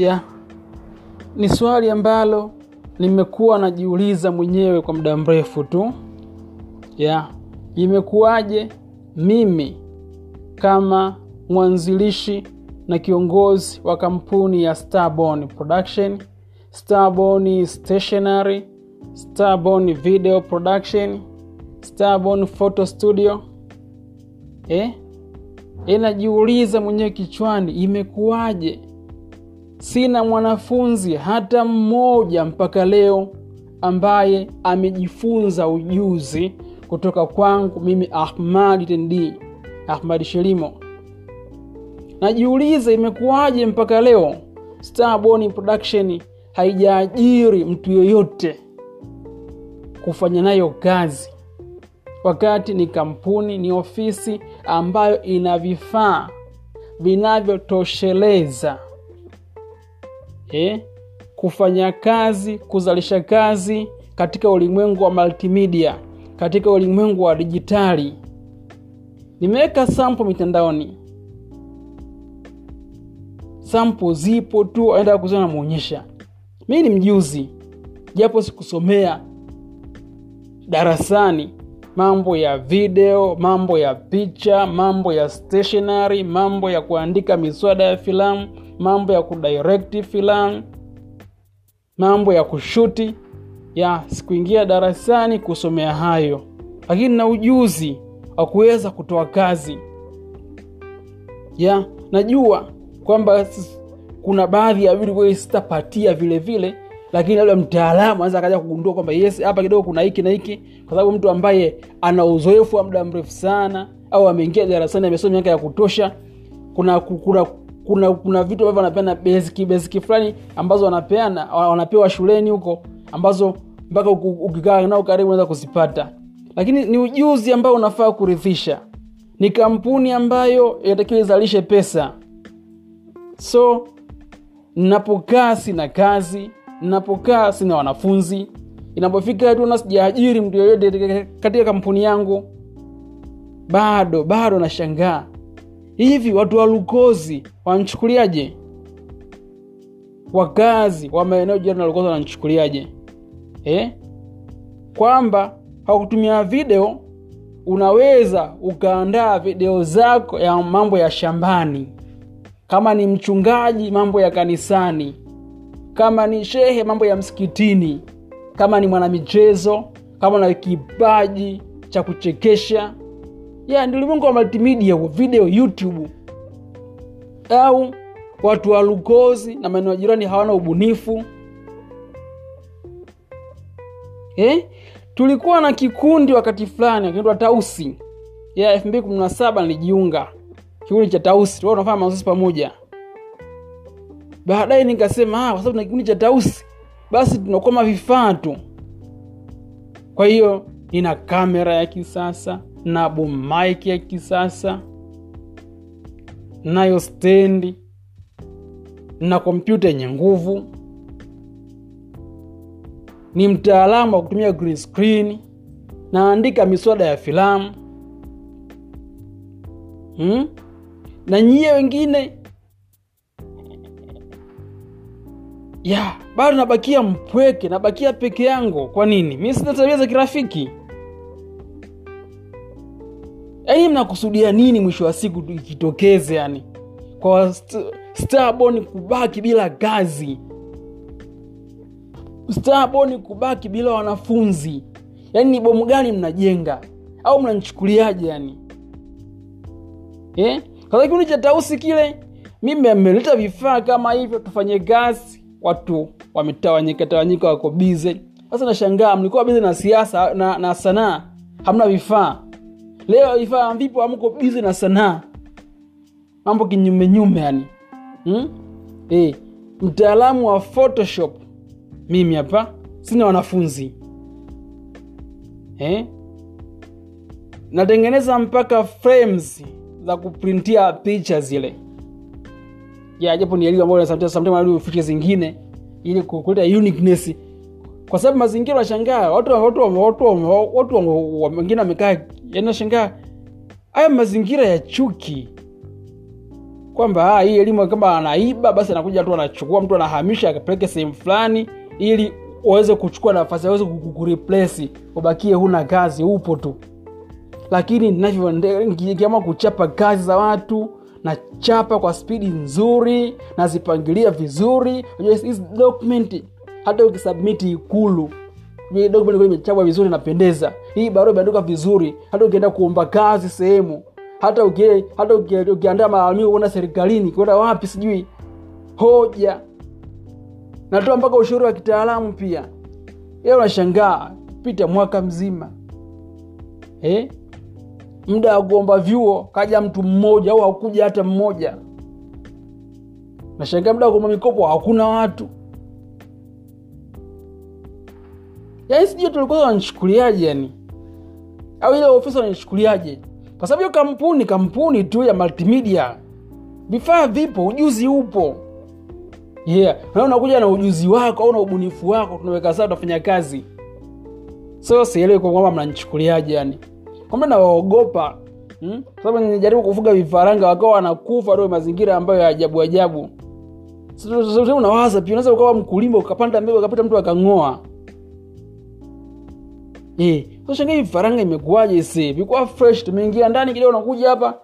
yeah. ni swali ambalo nimekuwa najiuliza mwenyewe kwa muda mrefu tu yeah. imekuwaje mimi kama mwanzilishi na kiongozi wa kampuni ya Starborn Production, Starborn stationary Starborn Video Production, Starborn Photo Studio eh? Inajiuliza mwenyewe kichwani, imekuwaje sina mwanafunzi hata mmoja mpaka leo ambaye amejifunza ujuzi kutoka kwangu mimi ahmadi Tendi, ahmadi Shelimo. Najiuliza imekuwaje mpaka leo? Starboni Production haijaajiri mtu yoyote kufanya nayo kazi, wakati ni kampuni, ni ofisi ambayo ina vifaa vinavyotosheleza eh, kufanya kazi, kuzalisha kazi katika ulimwengu wa multimedia, katika ulimwengu wa dijitali. Nimeweka sampo mitandaoni, sampo zipo tu, aenda kuziona namuonyesha. Mi ni mjuzi, japo sikusomea darasani mambo ya video, mambo ya picha, mambo ya stationary mambo ya kuandika miswada ya filamu, mambo ya kudirekti filamu, mambo ya kushuti ya sikuingia darasani kusomea hayo, lakini na ujuzi wa kuweza kutoa kazi. Ya najua kwamba kuna baadhi ya vitu sitapatia vile vile lakini labda mtaalamu anaweza akaja kugundua kwamba yes hapa kidogo kuna hiki na hiki kwa sababu mtu ambaye ana uzoefu wa muda mrefu sana au ameingia darasani amesoma miaka ya kutosha kuna kuna kuna, kuna vitu ambavyo wanapeana basic fulani ambazo wanapeana wanapewa shuleni huko ambazo mpaka ukikaa nao karibu unaweza kuzipata. Lakini ni ujuzi ambao unafaa kurithisha. Ni kampuni ambayo inatakiwa izalishe pesa. So napokaa sina kazi napokaa sina wanafunzi. Inapofika tuna sijaajiri mtu yoyote katika kampuni yangu bado bado nashangaa. Hivi watu wa lukozi wanchukuliaje wakazi wa maeneo jirani lukozi wananchukuliaje eh? kwamba hakutumia video unaweza ukaandaa video zako ya mambo ya shambani. Kama ni mchungaji mambo ya kanisani kama ni shehe mambo ya msikitini kama ni mwanamichezo kama na kipaji cha kuchekesha. Ya ndi ulimwengu wa multimedia video youtube. Au watu wa lukozi na maeneo ya jirani hawana ubunifu. Eh? tulikuwa na kikundi wakati fulani kinaitwa tausi. Ya elfu mbili kumi na saba nilijiunga. Kikundi cha tausi tulikuwa tunafanya mazoezi pamoja baadaye nikasema ah, kwa sababu na kikundi cha tausi basi tunakoma vifaa tu. Kwa hiyo nina kamera ya kisasa na bumaiki ya kisasa nayo stendi na kompyuta yenye nguvu. Ni mtaalamu wa kutumia green screen naandika miswada ya filamu. Hmm? na nyie wengine ya bado nabakia mpweke nabakia peke yangu. Kwa nini? Mi sina tabia za kirafiki. Yaani mnakusudia nini mwisho wa siku ikitokeze yani kwa st- starbon kubaki bila kazi. Starbon kubaki bila wanafunzi. Yaani ni bomu gani mnajenga? Au mnanchukuliaje yani eh? kwa kipindi cha tausi kile mimi ameleta vifaa kama hivyo tufanye kazi watu wametawanyika tawanyika wako bize sasa nashangaa mlikuwa bize na siasa na, na sanaa hamna vifaa. Leo vifaa vipo hamko bize na sanaa. Mambo kinyumenyume yani. Hmm? e, mtaalamu wa photoshop mimi hapa sina wanafunzi. Eh? natengeneza mpaka frames za kuprintia picha zile ya japo ni elimu ambayo sometimes sometimes features zingine ili kuleta uniqueness. Kwa sababu mazingira washangaa watu watu watu watu wengine wamekaa yanashangaa haya mazingira ya chuki. Kwamba ah, hii elimu kama anaiba basi anakuja tu anachukua mtu anahamisha akapeleke sehemu fulani ili waweze kuchukua nafasi aweze kukureplace ubakie huna kazi upo tu. Lakini ninavyokiama kuchapa kazi za watu nachapa kwa spidi nzuri nazipangilia vizuri. Hizi document hata ukisubmiti ikulu imechapwa vizuri napendeza hii barua imeandikwa vizuri hata ukienda kuomba kazi sehemu hata hata uki, ukiandaa malalamiko kuenda serikalini kwenda wapi sijui. Hoja. Natoa mpaka ushauri wa kitaalamu pia. Ye unashangaa pita mwaka mzima. Eh? Muda wa kuomba vyuo kaja mtu mmoja au hakuja hata mmoja. Nashangaa muda wa kuomba mikopo hakuna watu. Yaani sijui tulikuwa wananichukuliaje yani au ile ofisi wananichukuliaje? Kwa sababu hiyo kampuni kampuni tu ya multimedia. Vifaa vipo ujuzi upo. Yeah na unakuja na ujuzi wako au na ubunifu wako tunaweka saa tunafanya kazi. So sielewi kwa kwamba mnanichukuliaje yani kwamba nawaogopa hmm? sababu nijaribu kufuga vifaranga wakawa wanakufa ndio mazingira ambayo ya ajabu ajabu. Unawaza pia unaweza ukawa mkulima ukapanda mbegu ukapita mtu akang'oa. Sasa vifaranga imekuwaje sasa vikuwa fresh tumeingia ndani kidogo unakuja hapa.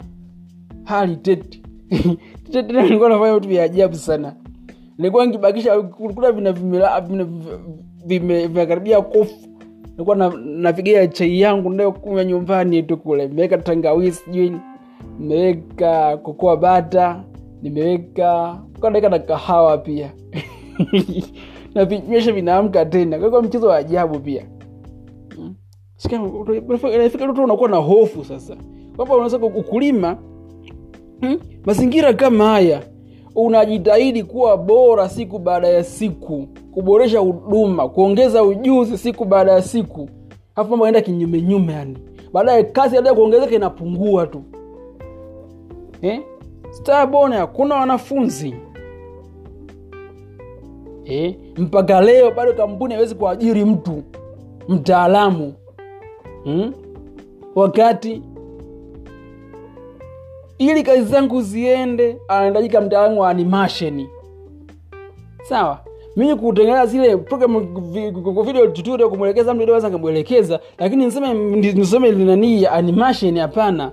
Hali tete. Nilikuwa nafanya vitu vya ajabu sana. Nilikuwa nikibakisha kuta vina vimekaribia kofu nilikuwa na, napigia chai yangu nayokunywa nyumbani tu kule. Nimeweka tangawizi sijui nimeweka kokoa bata nimeweka naweka na kahawa pia. Na vinywesha vinaamka tena. Kwa mchezo wa ajabu pia. Nafika tu unakuwa na hofu sasa. Kwamba unaweza ukulima hmm? mazingira kama haya unajitahidi kuwa bora siku baada ya siku kuboresha huduma kuongeza ujuzi siku baada ya siku. Afu mambo anaenda kinyumenyume yani. Baadaye kazi baada kuongezeka inapungua tu. Eh? stabon hakuna wanafunzi. Eh? mpaka leo bado kampuni awezi kuajiri mtu mtaalamu. Hmm? wakati ili kazi zangu ziende anahitajika mtaalamu wa animasheni sawa mimi kutengeneza zile program video tutorial kumwelekeza mtu anaweza kumwelekeza lakini niseme niseme nani animation hapana.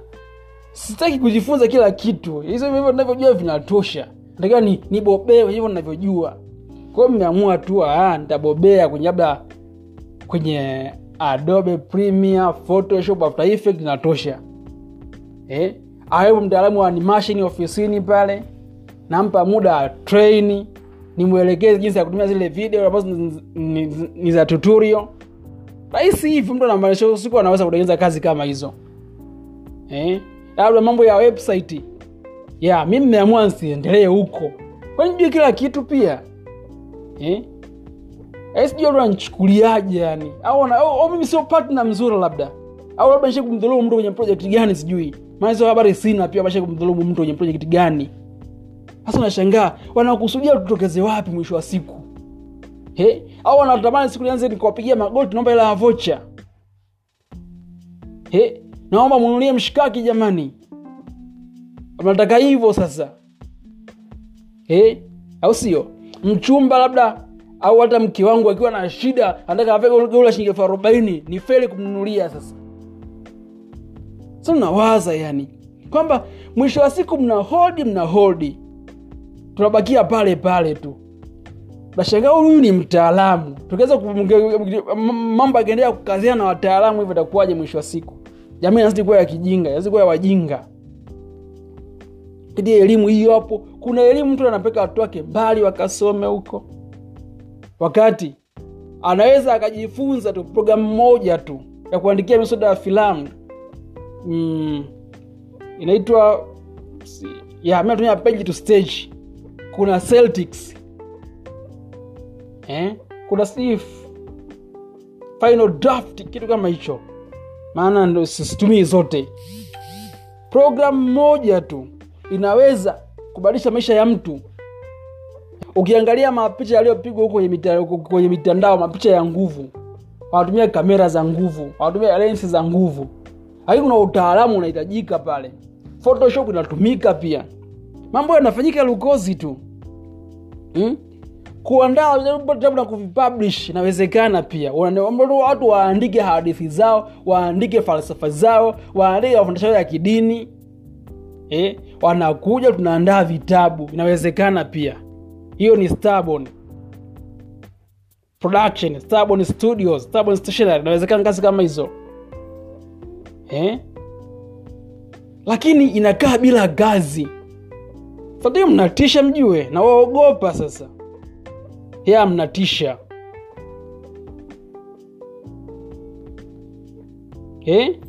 Sitaki kujifunza kila kitu. Hizo hivyo ninavyojua vinatosha. Natakiwa ni nibobee hivyo ninavyojua. Kwa hiyo mmeamua tu ah nitabobea kwenye labda kwenye adobe premiere photoshop after effect natosha eh? Awepo mtaalamu wa animation ofisini pale nampa muda wa train nimwelekeze jinsi ya kutumia zile video ambazo ni za tutorial. Rahisi hivi mtu anamaanisha siku anaweza kutengeneza kazi kama hizo. Eh? labda mambo ya website. Ya mi mmeamua nsiendelee huko. Kwanijue kila kitu pia? Eh? sijui watu wananichukuliaje yani. Au mimi sio partner mzuri labda. Au labda nishe kumdhulumu mtu kwenye projekti gani sijui. Maana hizo habari sina pia mashe kumdhulumu mtu kwenye projekti gani sasa unashangaa wanakusudia tutokeze wapi mwisho wa siku? He? au wanatamani siku nianze nikuwapigia magoti naomba ila vocha? He? naomba munulie mshikaki jamani. Nataka hivyo sasa. Au sio? Mchumba labda au hata mke wangu akiwa na shida anataka aveula shilingi elfu arobaini ni feli kumnunulia sasa. Sa unawaza yani kwamba mwisho wa siku mna hodi mna hodi tunabakia pale pale tu. Nashangaa huyu ni mtaalamu. Tukiweza mambo akiendelea kukazia na wataalamu hivyo itakuwaje mwisho wa siku? Jamii nazidi kuwa ya kijinga nazidi kuwa ya wajinga. Kati elimu hiyo hapo kuna elimu mtu anapeka watu wake mbali wakasome huko. Wakati anaweza akajifunza tu programu moja tu ya kuandikia misoda ya filamu. Mm, inaitwa ya mi natumia page to stage kuna celtics. Eh? kuna Steve, final draft kitu kama hicho. Maana situmii zote. Programu moja tu inaweza kubadilisha maisha ya mtu. Ukiangalia mapicha yaliyopigwa huko kwenye mitandao mapicha ya nguvu. Wanatumia kamera za nguvu wanatumia lensi za nguvu. Lakini kuna utaalamu unahitajika pale. Photoshop inatumika pia mambo yanafanyika lukozi tu. Hmm? kuandaa na kuvipublish inawezekana pia. Watu waandike hadithi zao waandike falsafa zao waandike mafundisho ya kidini. Eh? wanakuja tunaandaa vitabu. Inawezekana pia. Hiyo ni Starborn. Production Starborn studios Starborn inawezekana kazi kama hizo. Eh? lakini inakaa bila gazi fadhili mnatisha mjue na waogopa sasa. Ya mnatisha. Eh?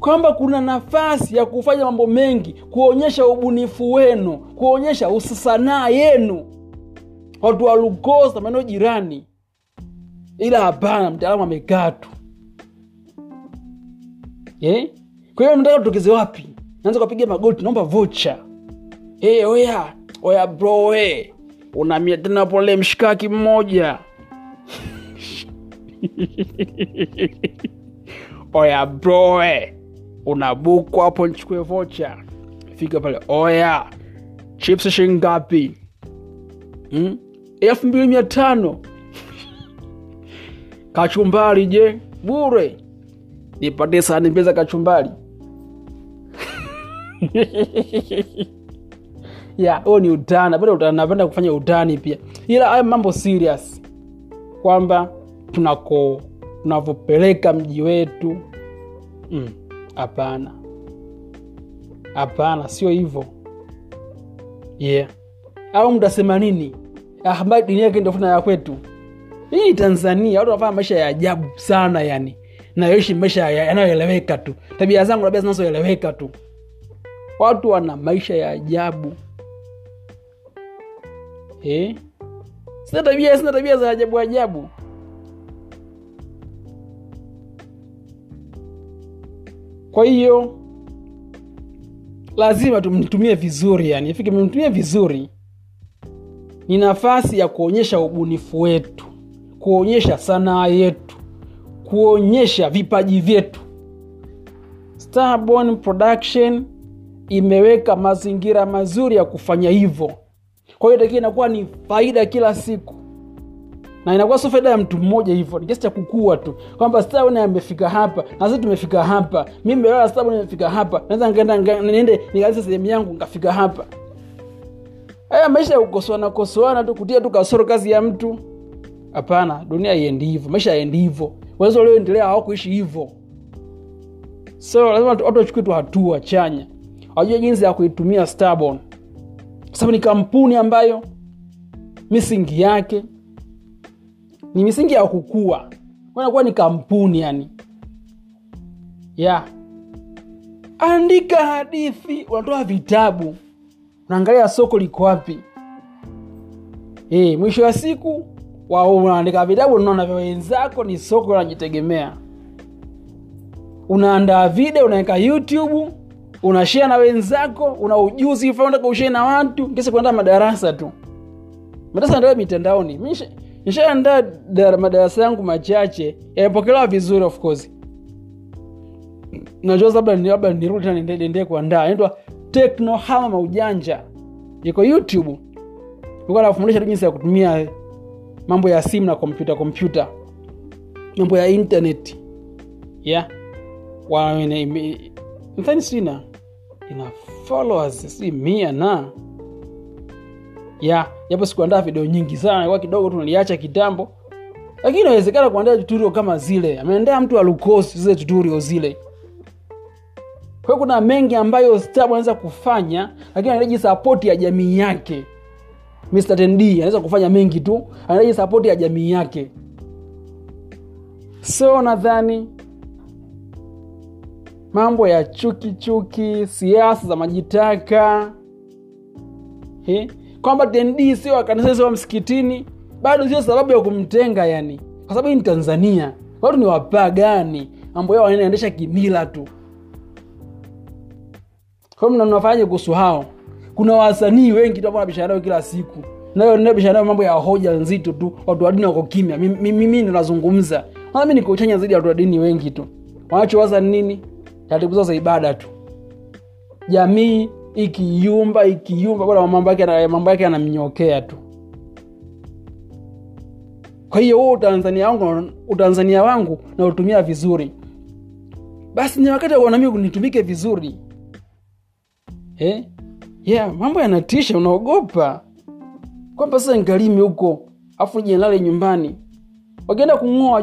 kwamba kuna nafasi ya kufanya mambo mengi kuonyesha ubunifu wenu kuonyesha usasanaa yenu. Watu walukosa maeneo jirani. Ila hapana mtaalamu amekaa eh? kwa hiyo mtaka tutokeze wapi? Naanza kupiga magoti naomba vocha hey, oya oya bro we unamia tena pole mshikaki mmoja. Oya bro we unabuku hapo nchukue vocha fika pale oya. Chips shingapi hmm? elfu mbili mia tano. Kachumbari je? Bure. Nipatie sahani mbili kachumbari ya huo ni utani. Napenda kufanya utani pia. Ila haya mambo serious. Kwamba tunako tunavyopeleka mji wetu. Mm, hapana. Hapana sio hivyo. Yeah. Au mtasema nini? Ah, dini yake ndofuna ya kwetu. Hii tanzania watu wanafanya maisha ya ajabu sana yani. Nayoishi maisha yanayoeleweka tu. Tabia zangu labda zinazoeleweka tu. Watu wana maisha ya ajabu eh? sina tabia sina tabia za ajabu ajabu. Kwa hiyo lazima tumtumie vizuri yani. Ifike mtumie vizuri ni nafasi ya kuonyesha ubunifu wetu kuonyesha sanaa yetu kuonyesha vipaji vyetu. Starborn production imeweka mazingira mazuri ya kufanya hivyo kwa hiyo takia inakuwa ni faida kila siku. Na inakuwa sio faida ya mtu mmoja hivyo ni kiasi cha kukua tu. Kwamba Starborn amefika hapa na sisi tumefika hapa. Mi mbele Starborn nimefika hapa naweza nikaenda niende nikaanza sehemu yangu nikafika hapa. Haya maisha ya kukosoana kosoana tu kutia tu kasoro kazi ya mtu. Hapana dunia iendi hivyo maisha haendi hivyo. Waweza walioendelea hawakuishi hivyo. So lazima watu wachukue tu hatua chanya. Wajue jinsi ya kuitumia Starborn kwa sababu ni kampuni ambayo misingi yake ni misingi ya kukua. Nakuwa ni kampuni yani. Yeah. andika hadithi unatoa vitabu unaangalia soko liko wapi. E, mwisho wa siku wa- unaandika vitabu unaona vya wenzako ni soko unajitegemea unaandaa video unaweka youtube unashare na wenzako una ujuzi ushare na watu kisa kuandaa madarasa tu madarasa ndio mitandaoni Mi nishaandaa madarasa yangu machache yamepokelewa vizuri of course najua labda nirudi tena kuandaa inaitwa teknohama maujanja iko youtube ikuwa nafundisha tu jinsi ya kutumia mambo ya simu na kompyuta kompyuta mambo ya internet yeah ime- nadhani sina ina followers si mia na? Ya japo sikuandaa video nyingi sana kwa kidogo tu naliacha kitambo. Lakini inawezekana kuandaa tutorial kama zile. Ameendea mtu alukosi zile tutorial zile. Kwa kuna mengi ambayo stab anaweza kufanya lakini anahitaji sapoti ya jamii yake. Mr. 10D anaweza kufanya mengi tu anahitaji sapoti ya jamii yake. So nadhani mambo ya chuki chuki siasa za majitaka. Kwamba 10D sio wakanisa sio msikitini bado sio sababu ya kumtenga yani. Kwa sababu ni tanzania. Watu ni wapagani. Mambo yao wanaendesha kimila tu. Kwa kuhusu hao? Kuna wasanii wengi tu ambao kila siku. Nayo nabishana mambo ya hoja nzito tu. Watu wa wako kimya. Mimi mimi- mi, mi, mi kwanza mi niko chanya zaidi ya watu wa wengi tu. Wanachowaza ni nini taratibu zao za ibada tu. Jamii ikiyumba ikiyumba bora mambo yake mambo yake yanamnyokea tu. Kwa hiyo huo utanzania wangu utanzania wangu nautumia vizuri. Basi ni wakati wanami nitumike vizuri. Eh? yeah, mambo yanatisha unaogopa. Kwamba sasa nkalimi huko afu nilale nyumbani. Wakienda kung'oa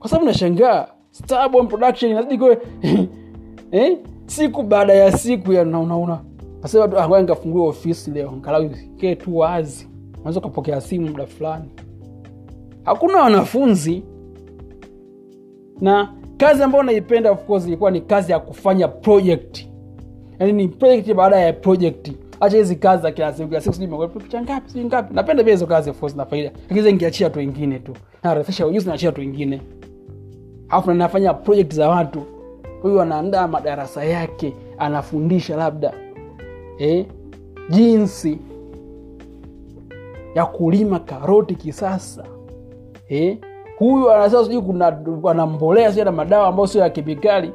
kwa sababu nashangaa Starborn production inazidi kwe eh? siku baada ya siku ya unauna nasema nikafungue ofisi leo angalau kee tu wazi. Unaweza ukapokea simu muda fulani. Hakuna wanafunzi. Na kazi ambayo naipenda of course ilikuwa ni kazi ya kufanya project. Yaani ni project baada ya project. Acha hizi kazi za kila siku kila siku sijui picha ngapi sijui ngapi. Napenda pia hizo kazi of course na faida. Lakini hizo ningeachia watu wengine tu. Narefesha ujuzi naachia watu wengine alafu na nafanya project za watu. Huyu anaandaa madarasa yake anafundisha labda eh, jinsi ya kulima karoti kisasa eh, huyu anasema sijui kuna anambolea na madawa ambayo sio ya kemikali.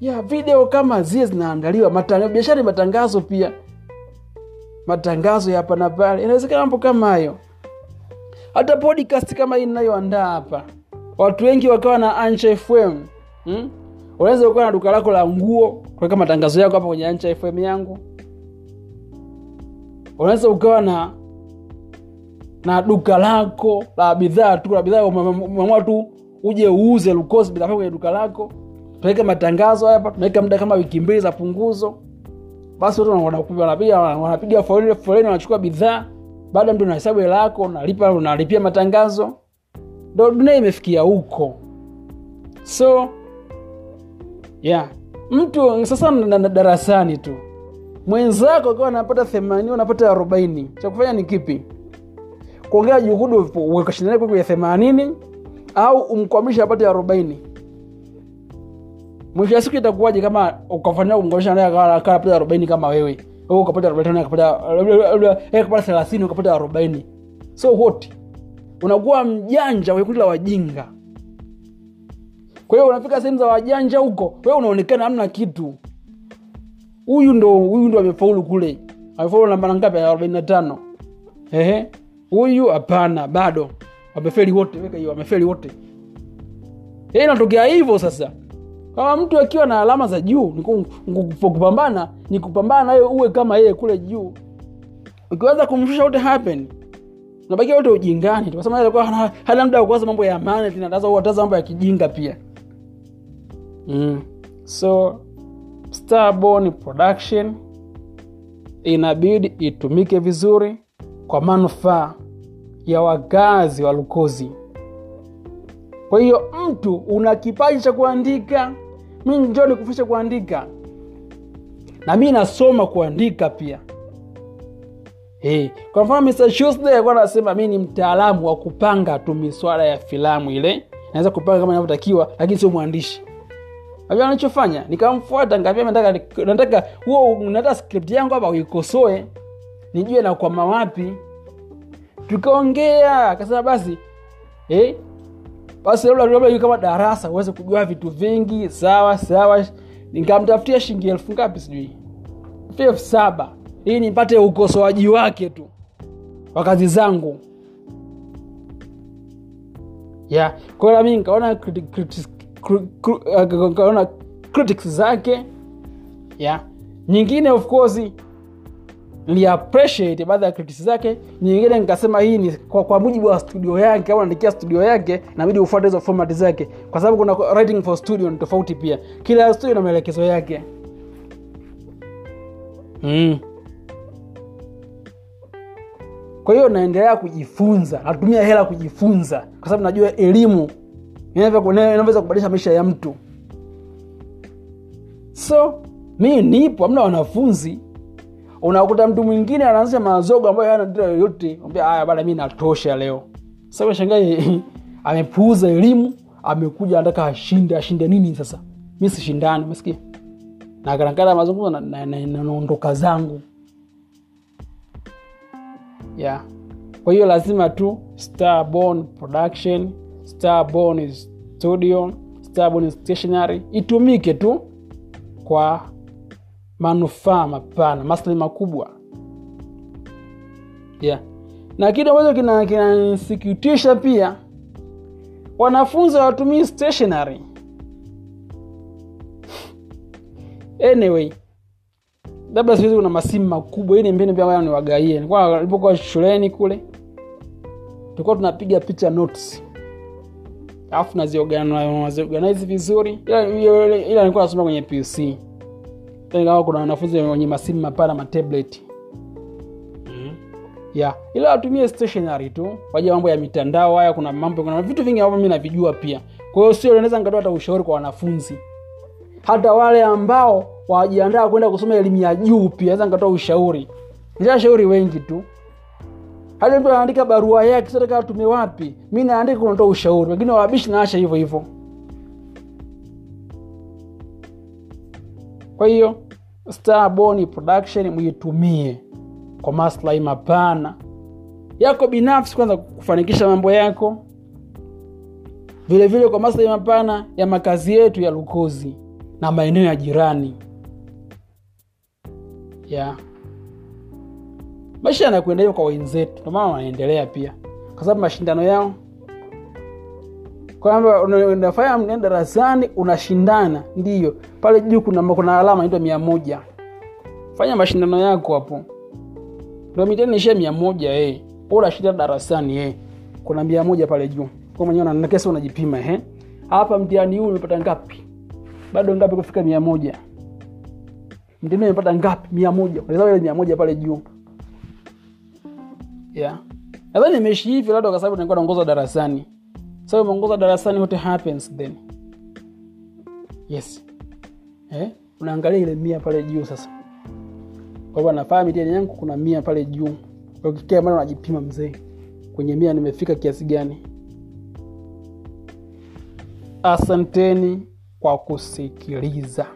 Ya video kama zile zinaandaliwa matanga- biashara matangazo pia. Matangazo ya hapa na pale. Inawezekana mambo kama hayo. Hata podcast kama hii inayoandaa hapa watu wengi wakawa na Ancha FM hmm? unaweza ukawa na duka lako la nguo kuweka matangazo yako hapa kwenye Ancha FM yangu. Unaweza ukawa na na duka lako la bidhaa tu la bidhaa umeamua tu uje uuze lukosi bidhaa kwenye duka lako. Tunaweka matangazo hapa tunaweka muda kama wiki mbili za punguzo. Basi watu wanapiga foleni wanachukua bidhaa. Baada mtu unahesabu hela yako unalipa unalipia matangazo ndo dunia imefikia huko. So yeah. Mtu sasa darasani tu. Mwenzako akiwa anapata themani anapata arobaini. Cha kufanya ni kipi? Kuongea juhudi ukashindania kwenye themanini au umkwamisha apate arobaini. Mwisho ya siku itakuwaje kama ukafanya kumkwamisha akawa arobaini kama wewe? Ukapata arobaini naye akapata thelathini ukapata arobaini. So what unakuwa mjanja kwenye kundi la wajinga. Kwa hiyo unafika sehemu za wajanja huko wewe unaonekana hamna kitu. Huyu ndo huyu ndo amefaulu kule. Amefaulu namba ngapi? Na tano. Ehe. Huyu hapana bado. Wamefeli wote weka hiyo wamefeli wote. E, inatokea hivyo sasa. Kama mtu akiwa na alama za juu kupambana ni kupambana naye uwe kama yeye kule juu. Ukiweza kumshusha wote happen nabakia wote ujingani tu, alikuwa hana, hana muda mambo ya amani tena ataza ataza mambo ya kijinga pia. Mm. so Starborn production inabidi itumike vizuri kwa manufaa ya wakazi wa lukozi. Kwa hiyo mtu una kipaji cha kuandika. Mi njoo nikufundishe kuandika. Na mi nasoma kuandika pia hey. kwa mfano Mr. Alikuwa anasema mi ni mtaalamu wa kupanga tu miswala ya filamu ile naweza kupanga kama inavyotakiwa lakini sio mwandishi najua anachofanya nikamfuata nataka huo nataka script yangu hapa uikosoe nijue nakwama wapi tukaongea akasema basi eh, basi kama darasa uweze kujua vitu vingi sawa sawa nikamtafutia shilingi elfu ngapi sijui elfu saba ili nipate ukosoaji wake tu wa kazi zangu yeah. kwa hiyo nami nikaona criti- criti- cru- cru- uh, critics zake yeah. nyingine of course niliappreciate baadhi ya critics zake nyingine nikasema hii ni kwa, kwa mujibu wa studio yake au naandikia studio yake inabidi ufuate hizo format zake kwa sababu kuna writing for studio ni tofauti pia kila studio na maelekezo yake mm. Kwa hiyo naendelea kujifunza natumia hela kujifunza kwa sababu najua elimu inaweza kubadilisha maisha ya mtu so mi nipo amna wanafunzi unakuta mtu mwingine anaanzisha mazogo ambayo hana dira yoyote aya bana mi natosha leo sasa shangae amepuuza elimu amekuja anataka ashinde ashinde nini sasa mi sishindani umesikia na mazungumzo na- na- na- na- zangu yeah. Kwa hiyo lazima tu starborn production starborn studio Starborn stationary itumike tu kwa manufaa mapana maslahi makubwa. Yeah. na kitu ambacho kinanisikitisha kina pia wanafunzi hawatumii stationary anyway labda siwezi kuna masimu makubwa ni mbinu pia niwagaie. Nilikuwa nilipokuwa shuleni kule tulikuwa tunapiga picha notes. Alafu naziorganize vizuri. Ila, nilikuwa nasoma kwenye pc kama kuna wanafunzi wenye masimu mapana matablet mm. yeah. ila watumie stationary tu waja mambo ya mitandao haya kuna mambo kuna vitu vingi ambavyo mi navijua pia. Kwa hiyo sio naweza nikatoa hata ushauri kwa wanafunzi. Hata wale ambao wajiandaa kwenda kusoma elimu ya juu pia naweza nikatoa ushauri. Nishashauri wengi tu. Hata mtu anaandika barua yake sasa tume wapi? Mi naandika kunatoa ushauri wengine wabishi naasha hivyo hivyo. Kwa hiyo Starborn production muitumie kwa maslahi mapana. Yako binafsi kwanza kufanikisha mambo yako. Vilevile vile kwa maslahi mapana ya makazi yetu ya lukozi na maeneo ya jirani yeah. maisha yanakwenda hivyo kwa wenzetu ndio maana wanaendelea pia. Kwa sababu mashindano yao. Kwamba unafanya mnaenda darasani unashindana. Ndiyo. Pale juu kuna, kuna alama naitwa mia moja. Fanya mashindano yako hapo. Ndo mitihani mia moja eh. unashinda darasani eh. kuna mia moja pale juu. Mwenyewe unajipima eh. hapa mtihani huu umepata ngapi? Bado ngapi kufika mia moja mtihani amepata ngapi? Mia moja. Ile mia moja pale juu. Yeah. nadhani nimeishi hivi labda kwa sababu nilikuwa naongoza darasani. So umeongoza darasani what happens then? Yes. Eh? unaangalia ile mia pale juu sasa. Kwa hivyo nafaa mitihani yangu kuna mia pale juu. Ukikia mara unajipima mzee. Kwenye mia nimefika kiasi gani? Asanteni kwa kusikiliza